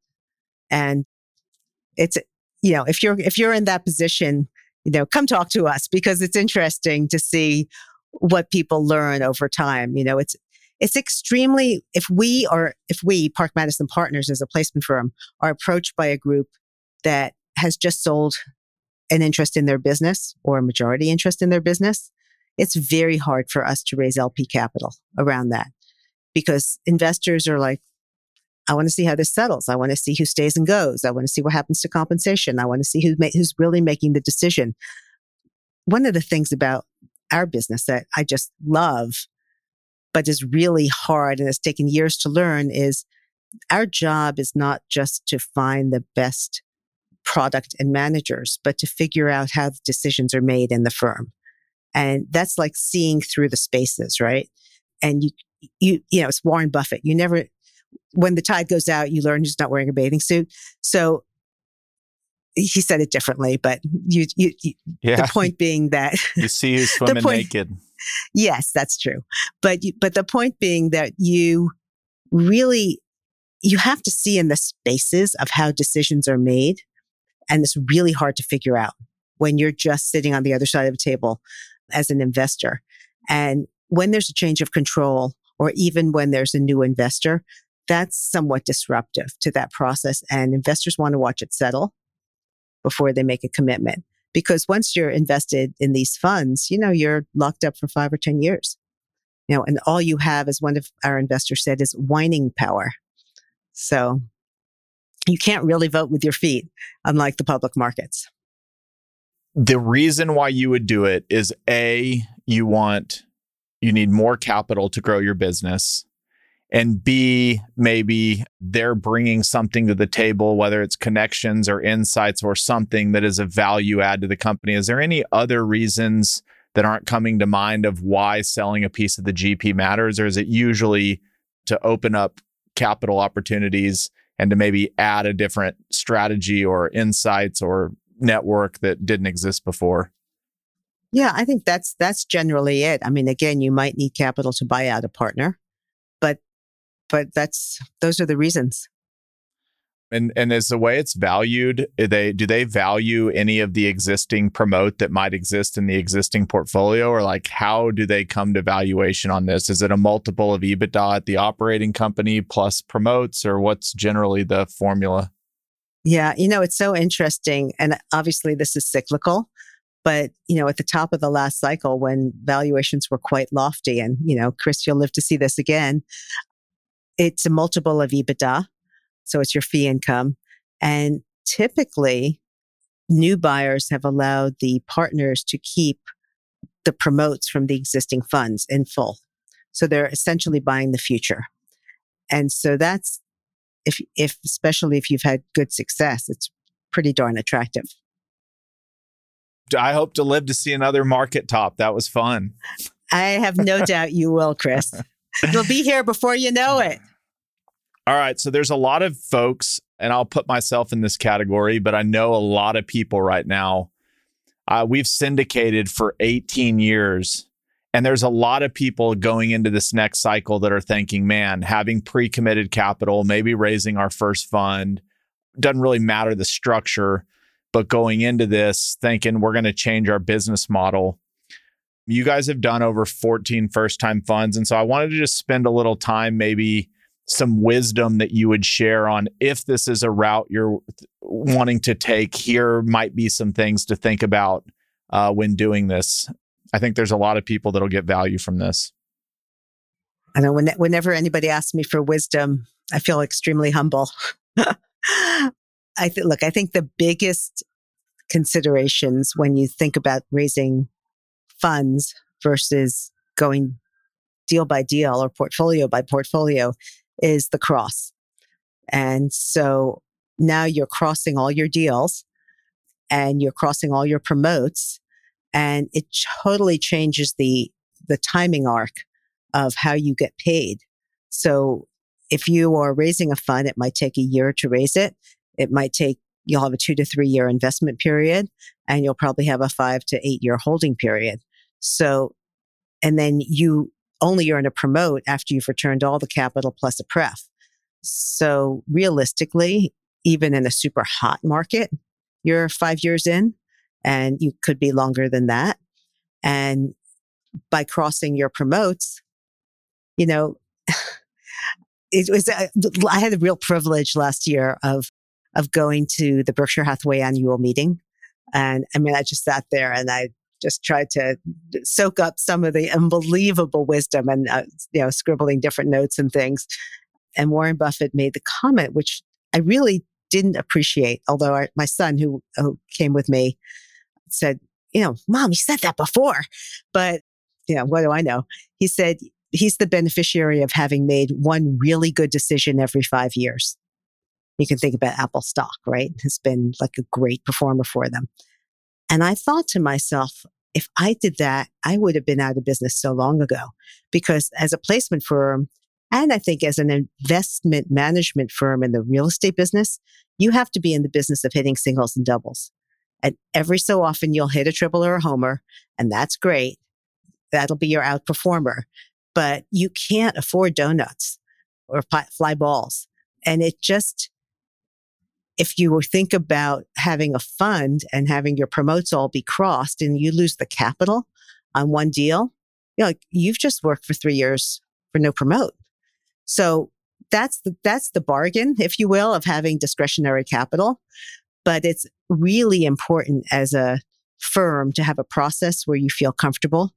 And it's, you know, if you're, if you're in that position, you know, come talk to us because it's interesting to see what people learn over time. You know, it's, it's extremely, if we are, if we, Park Madison Partners as a placement firm, are approached by a group that has just sold an interest in their business or a majority interest in their business, it's very hard for us to raise LP capital around that because investors are like, I want to see how this settles. I want to see who stays and goes. I want to see what happens to compensation. I want to see who ma- who's really making the decision. One of the things about our business that I just love, but is really hard and has taken years to learn is our job is not just to find the best product and managers, but to figure out how the decisions are made in the firm. And that's like seeing through the spaces, right? And you, you, you know, it's Warren Buffett. You never, when the tide goes out, you learn he's not wearing a bathing suit. So he said it differently, but you, you, you yeah. the point being that you see who's swimming point, naked. Yes, that's true. But, you, but the point being that you really, you have to see in the spaces of how decisions are made. And it's really hard to figure out when you're just sitting on the other side of the table as an investor. And when there's a change of control or even when there's a new investor, that's somewhat disruptive to that process. And investors want to watch it settle before they make a commitment. Because once you're invested in these funds, you know, you're locked up for five or 10 years. You know, and all you have, as one of our investors said, is whining power. So you can't really vote with your feet, unlike the public markets. The reason why you would do it is A, you want, you need more capital to grow your business and B, maybe they're bringing something to the table, whether it's connections or insights or something that is a value add to the company. Is there any other reasons that aren't coming to mind of why selling a piece of the GP matters? Or is it usually to open up capital opportunities and to maybe add a different strategy or insights or network that didn't exist before? Yeah, I think that's that's generally it. I mean, again, you might need capital to buy out a partner, but but that's those are the reasons. And and as the way it's valued, eh, they do they value any of the existing promote that might exist in the existing portfolio, or like how do they come to valuation on this? Is it a multiple of EBITDA at the operating company plus promotes, or what's generally the formula? Yeah, you know, it's so interesting, and obviously this is cyclical. But, you know, at the top of the last cycle when valuations were quite lofty and, you know, Chris, you'll live to see this again. It's a multiple of EBITDA. So it's your fee income. And typically, new buyers have allowed the partners to keep the promotes from the existing funds in full. So they're essentially buying the future. And so that's if if especially if you've had good success, it's pretty darn attractive. I hope to live to see another market top. That was fun. I have no doubt you will, Chris. You'll be here before you know it. All right. So there's a lot of folks, and I'll put myself in this category, but I know a lot of people right now. Uh, we've syndicated for 18 years. And there's a lot of people going into this next cycle that are thinking, man, having pre committed capital, maybe raising our first fund, doesn't really matter the structure, but going into this thinking we're going to change our business model you guys have done over 14 first time funds. And so I wanted to just spend a little time, maybe some wisdom that you would share on if this is a route you're wanting to take. Here might be some things to think about uh, when doing this. I think there's a lot of people that'll get value from this. I know when, whenever anybody asks me for wisdom, I feel extremely humble. I think, look, I think the biggest considerations when you think about raising funds versus going deal by deal or portfolio by portfolio is the cross. And so now you're crossing all your deals and you're crossing all your promotes and it totally changes the the timing arc of how you get paid. So if you are raising a fund, it might take a year to raise it. It might take you'll have a 2 to 3 year investment period and you'll probably have a 5 to 8 year holding period. So, and then you only earn a promote after you've returned all the capital plus a pref. So realistically, even in a super hot market, you're five years in and you could be longer than that. And by crossing your promotes, you know, it was, uh, I had a real privilege last year of of going to the Berkshire Hathaway annual meeting. And I mean, I just sat there and I just tried to soak up some of the unbelievable wisdom and, uh, you know, scribbling different notes and things. And Warren Buffett made the comment, which I really didn't appreciate, although our, my son who, who came with me said, you know, mom, you said that before, but you know, what do I know? He said he's the beneficiary of having made one really good decision every five years. You can think about Apple stock, right? Has been like a great performer for them. And I thought to myself, if I did that, I would have been out of business so long ago because as a placement firm, and I think as an investment management firm in the real estate business, you have to be in the business of hitting singles and doubles. And every so often you'll hit a triple or a homer, and that's great. That'll be your outperformer. But you can't afford donuts or fly balls. And it just, if you think about having a fund and having your promotes all be crossed and you lose the capital on one deal, you know, like you've just worked for three years for no promote. So that's the, that's the bargain, if you will, of having discretionary capital. But it's really important as a firm to have a process where you feel comfortable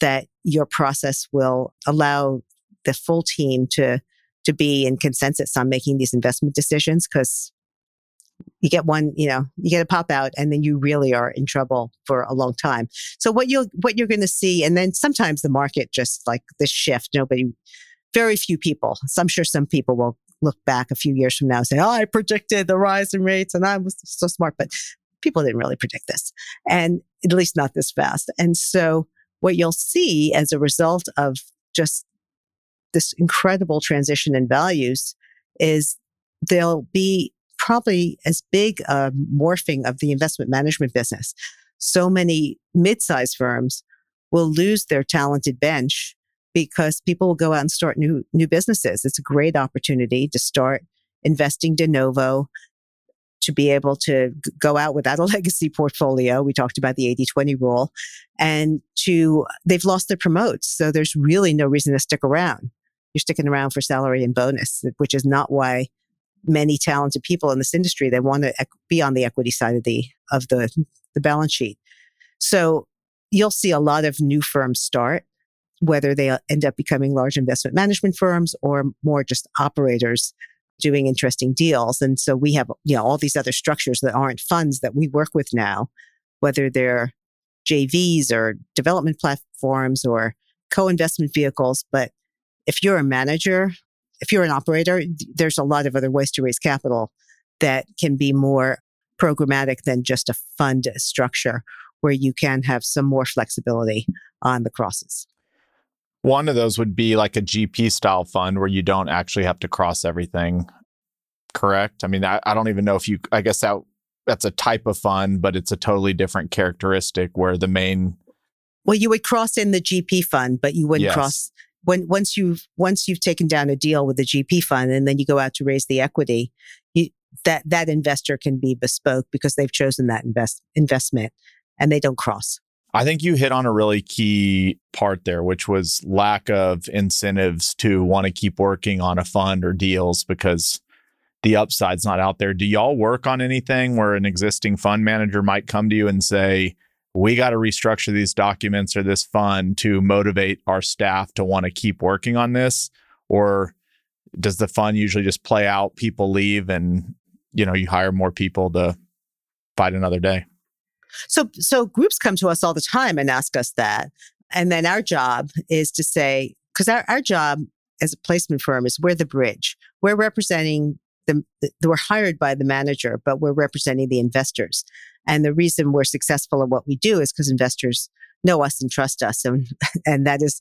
that your process will allow the full team to to be in consensus on making these investment decisions because you get one, you know, you get a pop out and then you really are in trouble for a long time. So what you'll, what you're going to see, and then sometimes the market just like this shift, nobody, very few people, so I'm sure some people will look back a few years from now and say, Oh, I predicted the rise in rates and I was so smart, but people didn't really predict this and at least not this fast. And so what you'll see as a result of just this incredible transition in values is there'll be probably as big a morphing of the investment management business. So many mid-sized firms will lose their talented bench because people will go out and start new new businesses. It's a great opportunity to start investing de novo, to be able to go out without a legacy portfolio. We talked about the 80-20 rule and to they've lost their promotes. So there's really no reason to stick around. You're sticking around for salary and bonus, which is not why many talented people in this industry, they want to be on the equity side of the, of the, the balance sheet. So you'll see a lot of new firms start, whether they uh, end up becoming large investment management firms or more just operators doing interesting deals. And so we have, you know, all these other structures that aren't funds that we work with now, whether they're JVs or development platforms or co-investment vehicles. But if you're a manager if you're an operator, there's a lot of other ways to raise capital that can be more programmatic than just a fund structure where you can have some more flexibility on the crosses. One of those would be like a GP style fund where you don't actually have to cross everything. Correct. I mean, I, I don't even know if you, I guess that that's a type of fund, but it's a totally different characteristic where the main. Well, you would cross in the GP fund, but you wouldn't yes. cross when once you've once you've taken down a deal with a GP fund and then you go out to raise the equity, you, that that investor can be bespoke because they've chosen that invest investment and they don't cross. I think you hit on a really key part there, which was lack of incentives to want to keep working on a fund or deals because the upside's not out there. Do y'all work on anything where an existing fund manager might come to you and say, we got to restructure these documents or this fund to motivate our staff to want to keep working on this? Or does the fund usually just play out people leave and you know you hire more people to fight another day? So so groups come to us all the time and ask us that. And then our job is to say because our, our job as a placement firm is we're the bridge. We're representing the, the we're hired by the manager but we're representing the investors and the reason we're successful at what we do is because investors know us and trust us. And, and that is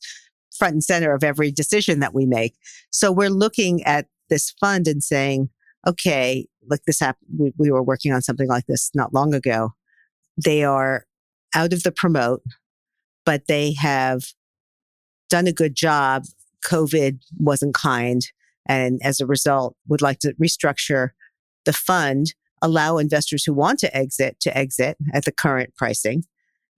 front and center of every decision that we make. So we're looking at this fund and saying, okay, look, this app, We, we were working on something like this not long ago. They are out of the promote, but they have done a good job. COVID wasn't kind. And as a result, would like to restructure the fund allow investors who want to exit to exit at the current pricing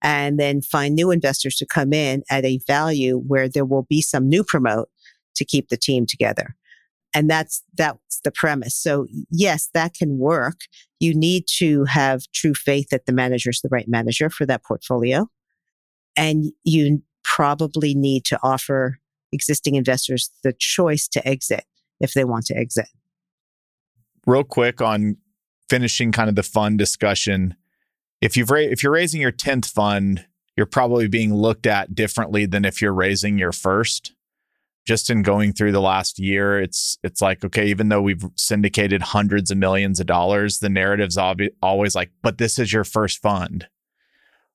and then find new investors to come in at a value where there will be some new promote to keep the team together. and that's that's the premise. So yes, that can work. You need to have true faith that the manager is the right manager for that portfolio. And you probably need to offer existing investors the choice to exit if they want to exit. Real quick on finishing kind of the fund discussion. If you've ra- if you're raising your 10th fund, you're probably being looked at differently than if you're raising your first just in going through the last year, it's it's like okay, even though we've syndicated hundreds of millions of dollars, the narrative's obvi- always like, but this is your first fund.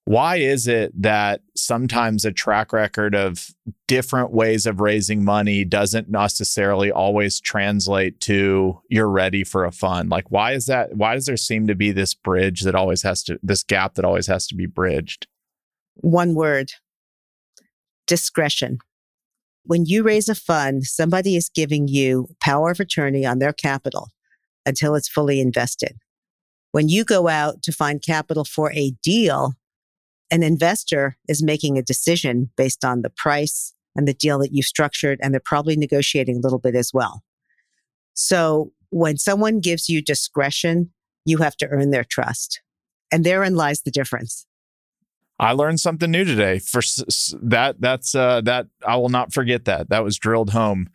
Why is it that sometimes a track record of different ways of raising money doesn't necessarily always translate to you're ready for a fund? Like, why is that? Why does there seem to be this bridge that always has to, this gap that always has to be bridged? One word discretion when you raise a fund, somebody is giving you power of attorney on their capital until it's fully invested. When you go out to find capital for a deal, an investor is making a decision based on the price and the deal that you structured, and they're probably negotiating a little bit as well. So when someone gives you discretion, you have to earn their trust. And therein lies the difference. I learned something new today. For that, that's uh, that I will not forget that. That was drilled home.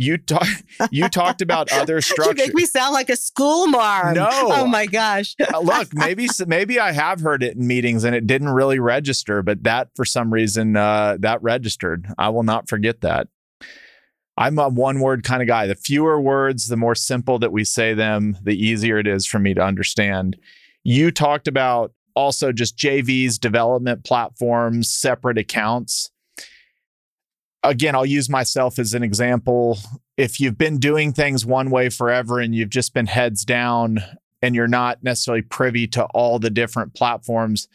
You talk, you talked about other structures. you make me sound like a school marm. No. Oh my gosh. Uh, look, maybe maybe I have heard it in meetings and it didn't really register, but that for some reason uh, that registered. I will not forget that. I'm a one word kind of guy. The fewer words, the more simple that we say them, the easier it is for me to understand. You talked about also just JVs, development platforms, separate accounts. Again, I'll use myself as an example. If you've been doing things one way forever and you've just been heads down and you're not necessarily privy to all the different platforms,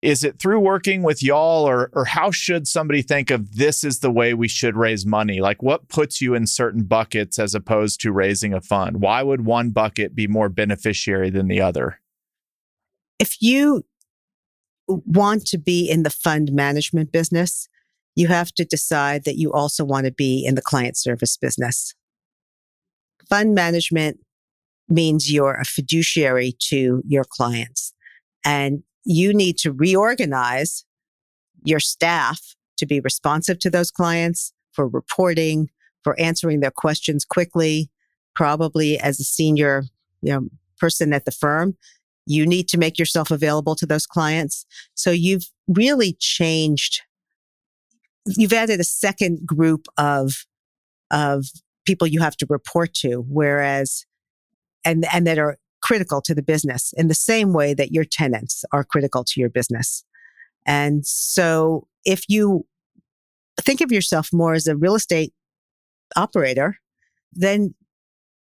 is it through working with y'all or or how should somebody think of this is the way we should raise money? Like what puts you in certain buckets as opposed to raising a fund? Why would one bucket be more beneficiary than the other? If you want to be in the fund management business, you have to decide that you also want to be in the client service business. Fund management means you're a fiduciary to your clients and you need to reorganize your staff to be responsive to those clients for reporting, for answering their questions quickly, probably as a senior, you know, person at the firm, you need to make yourself available to those clients. So you've really changed. You've added a second group of, of people you have to report to, whereas, and, and that are critical to the business in the same way that your tenants are critical to your business. And so if you think of yourself more as a real estate operator, then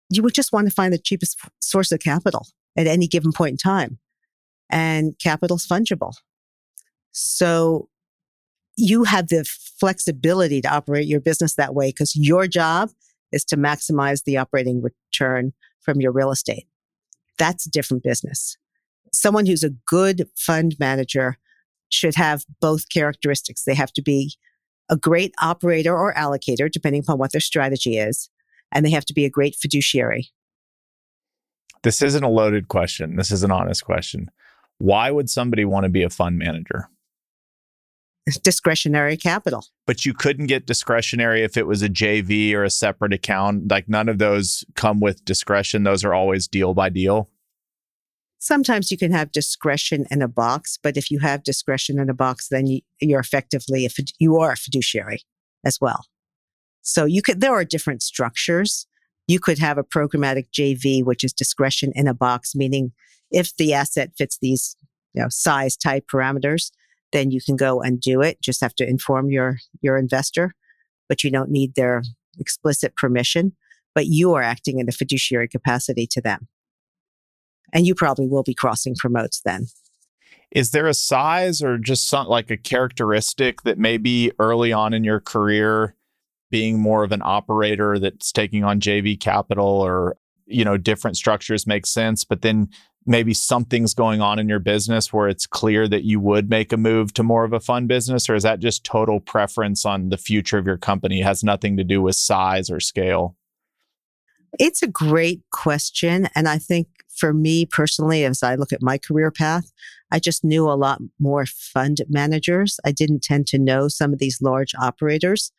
you would just want to find the cheapest source of capital at any given point in time. And capital's fungible. So you have the flexibility to operate your business that way because your job is to maximize the operating return from your real estate. That's a different business. Someone who's a good fund manager should have both characteristics. They have to be a great operator or allocator, depending upon what their strategy is, and they have to be a great fiduciary. This isn't a loaded question. This is an honest question. Why would somebody want to be a fund manager? Discretionary capital. But you couldn't get discretionary if it was a JV or a separate account. Like none of those come with discretion. Those are always deal by deal. Sometimes you can have discretion in a box, but if you have discretion in a box, then you, are effectively if you are a fiduciary as well. So you could there are different structures. You could have a programmatic JV, which is discretion in a box, meaning if the asset fits these you know, size type parameters, then you can go and do it. Just have to inform your, your investor, but you don't need their explicit permission, but you are acting in a fiduciary capacity to them. And you probably will be crossing promotes then. Is there a size or just some, like a characteristic that maybe early on in your career being more of an operator that's taking on JV capital or you know different structures make sense but then maybe something's going on in your business where it's clear that you would make a move to more of a fund business or is that just total preference on the future of your company it has nothing to do with size or scale It's a great question. And I think for me personally, as I look at my career path, I just knew a lot more fund managers. I didn't tend to know some of these large operators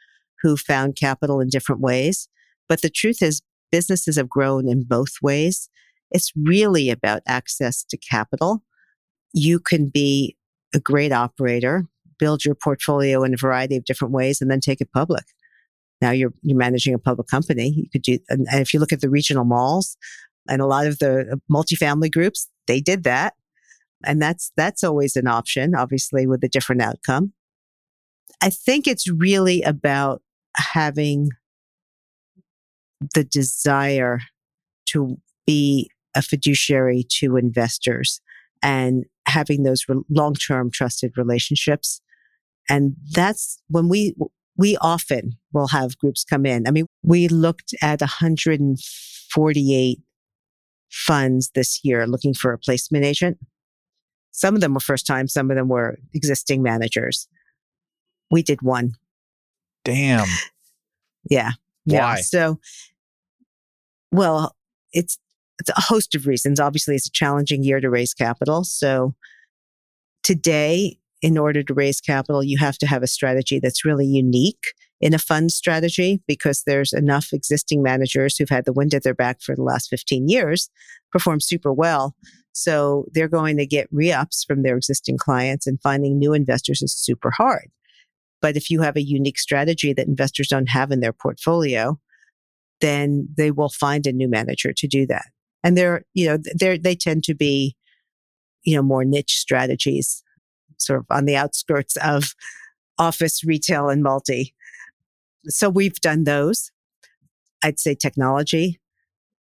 who found capital in different ways. But the truth is, businesses have grown in both ways. It's really about access to capital. You can be a great operator, build your portfolio in a variety of different ways, and then take it public. Now you're you're managing a public company. You could do, and if you look at the regional malls and a lot of the uh, multifamily groups, they did that, and that's that's always an option, obviously with a different outcome. I think it's really about having the desire to be a fiduciary to investors and having those re- long-term trusted relationships. And that's when we, we often will have groups come in. I mean, we looked at 148 funds this year looking for a placement agent. Some of them were first time, some of them were existing managers. We did one. Damn. Yeah. Why? Yeah. So, well, it's it's a host of reasons. Obviously, it's a challenging year to raise capital. So today, in order to raise capital, you have to have a strategy that's really unique in a fund strategy because there's enough existing managers who've had the wind at their back for the last 15 years, perform super well. So they're going to get re-ups from their existing clients and finding new investors is super hard. But if you have a unique strategy that investors don't have in their portfolio, then they will find a new manager to do that and they're you know they they tend to be you know more niche strategies sort of on the outskirts of office retail and multi. So we've done those. I'd say technology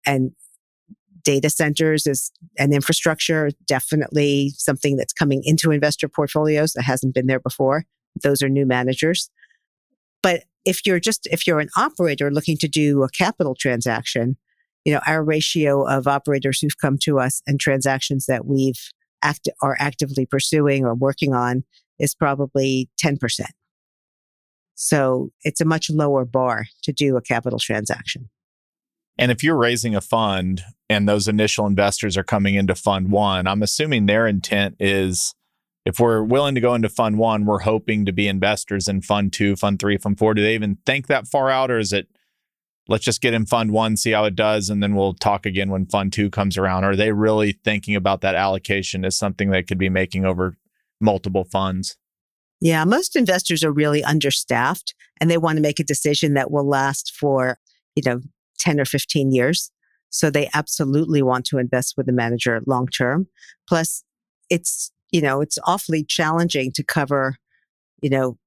and data centers is an infrastructure definitely something that's coming into investor portfolios that hasn't been there before. Those are new managers. But if you're just if you're an operator looking to do a capital transaction you know, our ratio of operators who've come to us and transactions that we've act are actively pursuing or working on is probably 10%. So it's a much lower bar to do a capital transaction. And if you're raising a fund and those initial investors are coming into fund one, I'm assuming their intent is if we're willing to go into fund one, we're hoping to be investors in fund two, fund three, fund four. Do they even think that far out or is it let's just get in fund one, see how it does, and then we'll talk again when fund two comes around? Are they really thinking about that allocation as something they could be making over multiple funds? Yeah, most investors are really understaffed and they want to make a decision that will last for, you know, 10 or 15 years. So they absolutely want to invest with the manager long term. Plus, it's, you know, it's awfully challenging to cover, you know,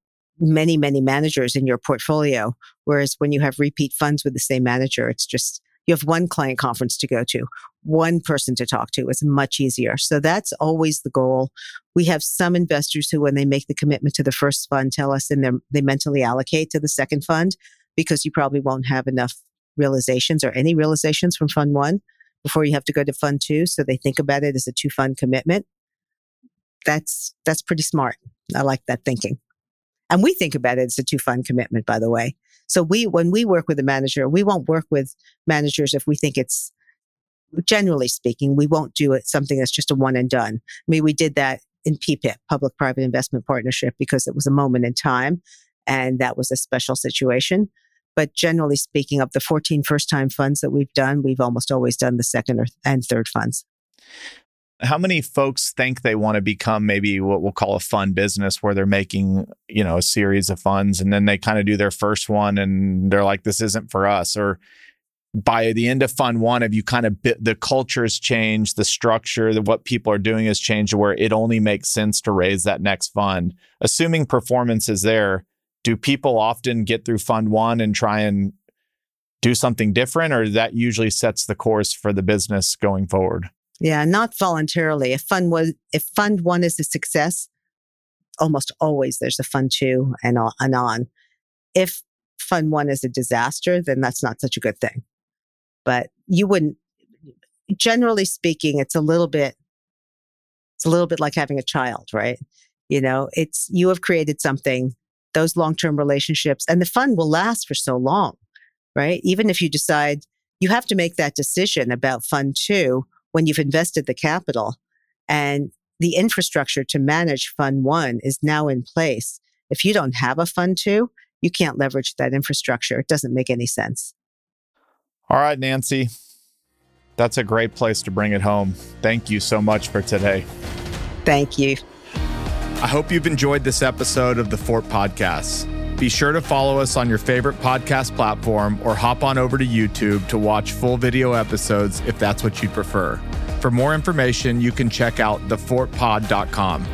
many, many managers in your portfolio. Whereas when you have repeat funds with the same manager, it's just, you have one client conference to go to, one person to talk to. It's much easier. So that's always the goal. We have some investors who, when they make the commitment to the first fund, tell us and they mentally allocate to the second fund because you probably won't have enough realizations or any realizations from fund one before you have to go to fund two. So they think about it as a two fund commitment. That's, that's pretty smart. I like that thinking. And we think about it as a two fund commitment, by the way. So we, when we work with a manager, we won't work with managers if we think it's, generally speaking, we won't do it something that's just a one and done. I mean, we did that in PPIP, Public Private Investment Partnership, because it was a moment in time and that was a special situation. But generally speaking, of the 14 first time funds that we've done, we've almost always done the second or, and third funds. How many folks think they want to become maybe what we'll call a fund business where they're making, you know, a series of funds and then they kind of do their first one and they're like, this isn't for us? Or by the end of fund one, have you kind of bit, the culture has changed, the structure, the, what people are doing has changed where it only makes sense to raise that next fund? Assuming performance is there, do people often get through fund one and try and do something different, or that usually sets the course for the business going forward? Yeah, not voluntarily. If fund was if fund one is a success, almost always there's a fund two and on, on. If fund one is a disaster, then that's not such a good thing. But you wouldn't generally speaking, it's a little bit it's a little bit like having a child, right? You know, it's you have created something, those long-term relationships, and the fund will last for so long, right? Even if you decide you have to make that decision about Fund Two when you've invested the capital and the infrastructure to manage Fund One is now in place. If you don't have a Fund Two, you can't leverage that infrastructure. It doesn't make any sense. All right, Nancy. That's a great place to bring it home. Thank you so much for today. Thank you. I hope you've enjoyed this episode of the Fort Podcasts. Be sure to follow us on your favorite podcast platform or hop on over to YouTube to watch full video episodes if that's what you prefer. For more information, you can check out thefortpod.com.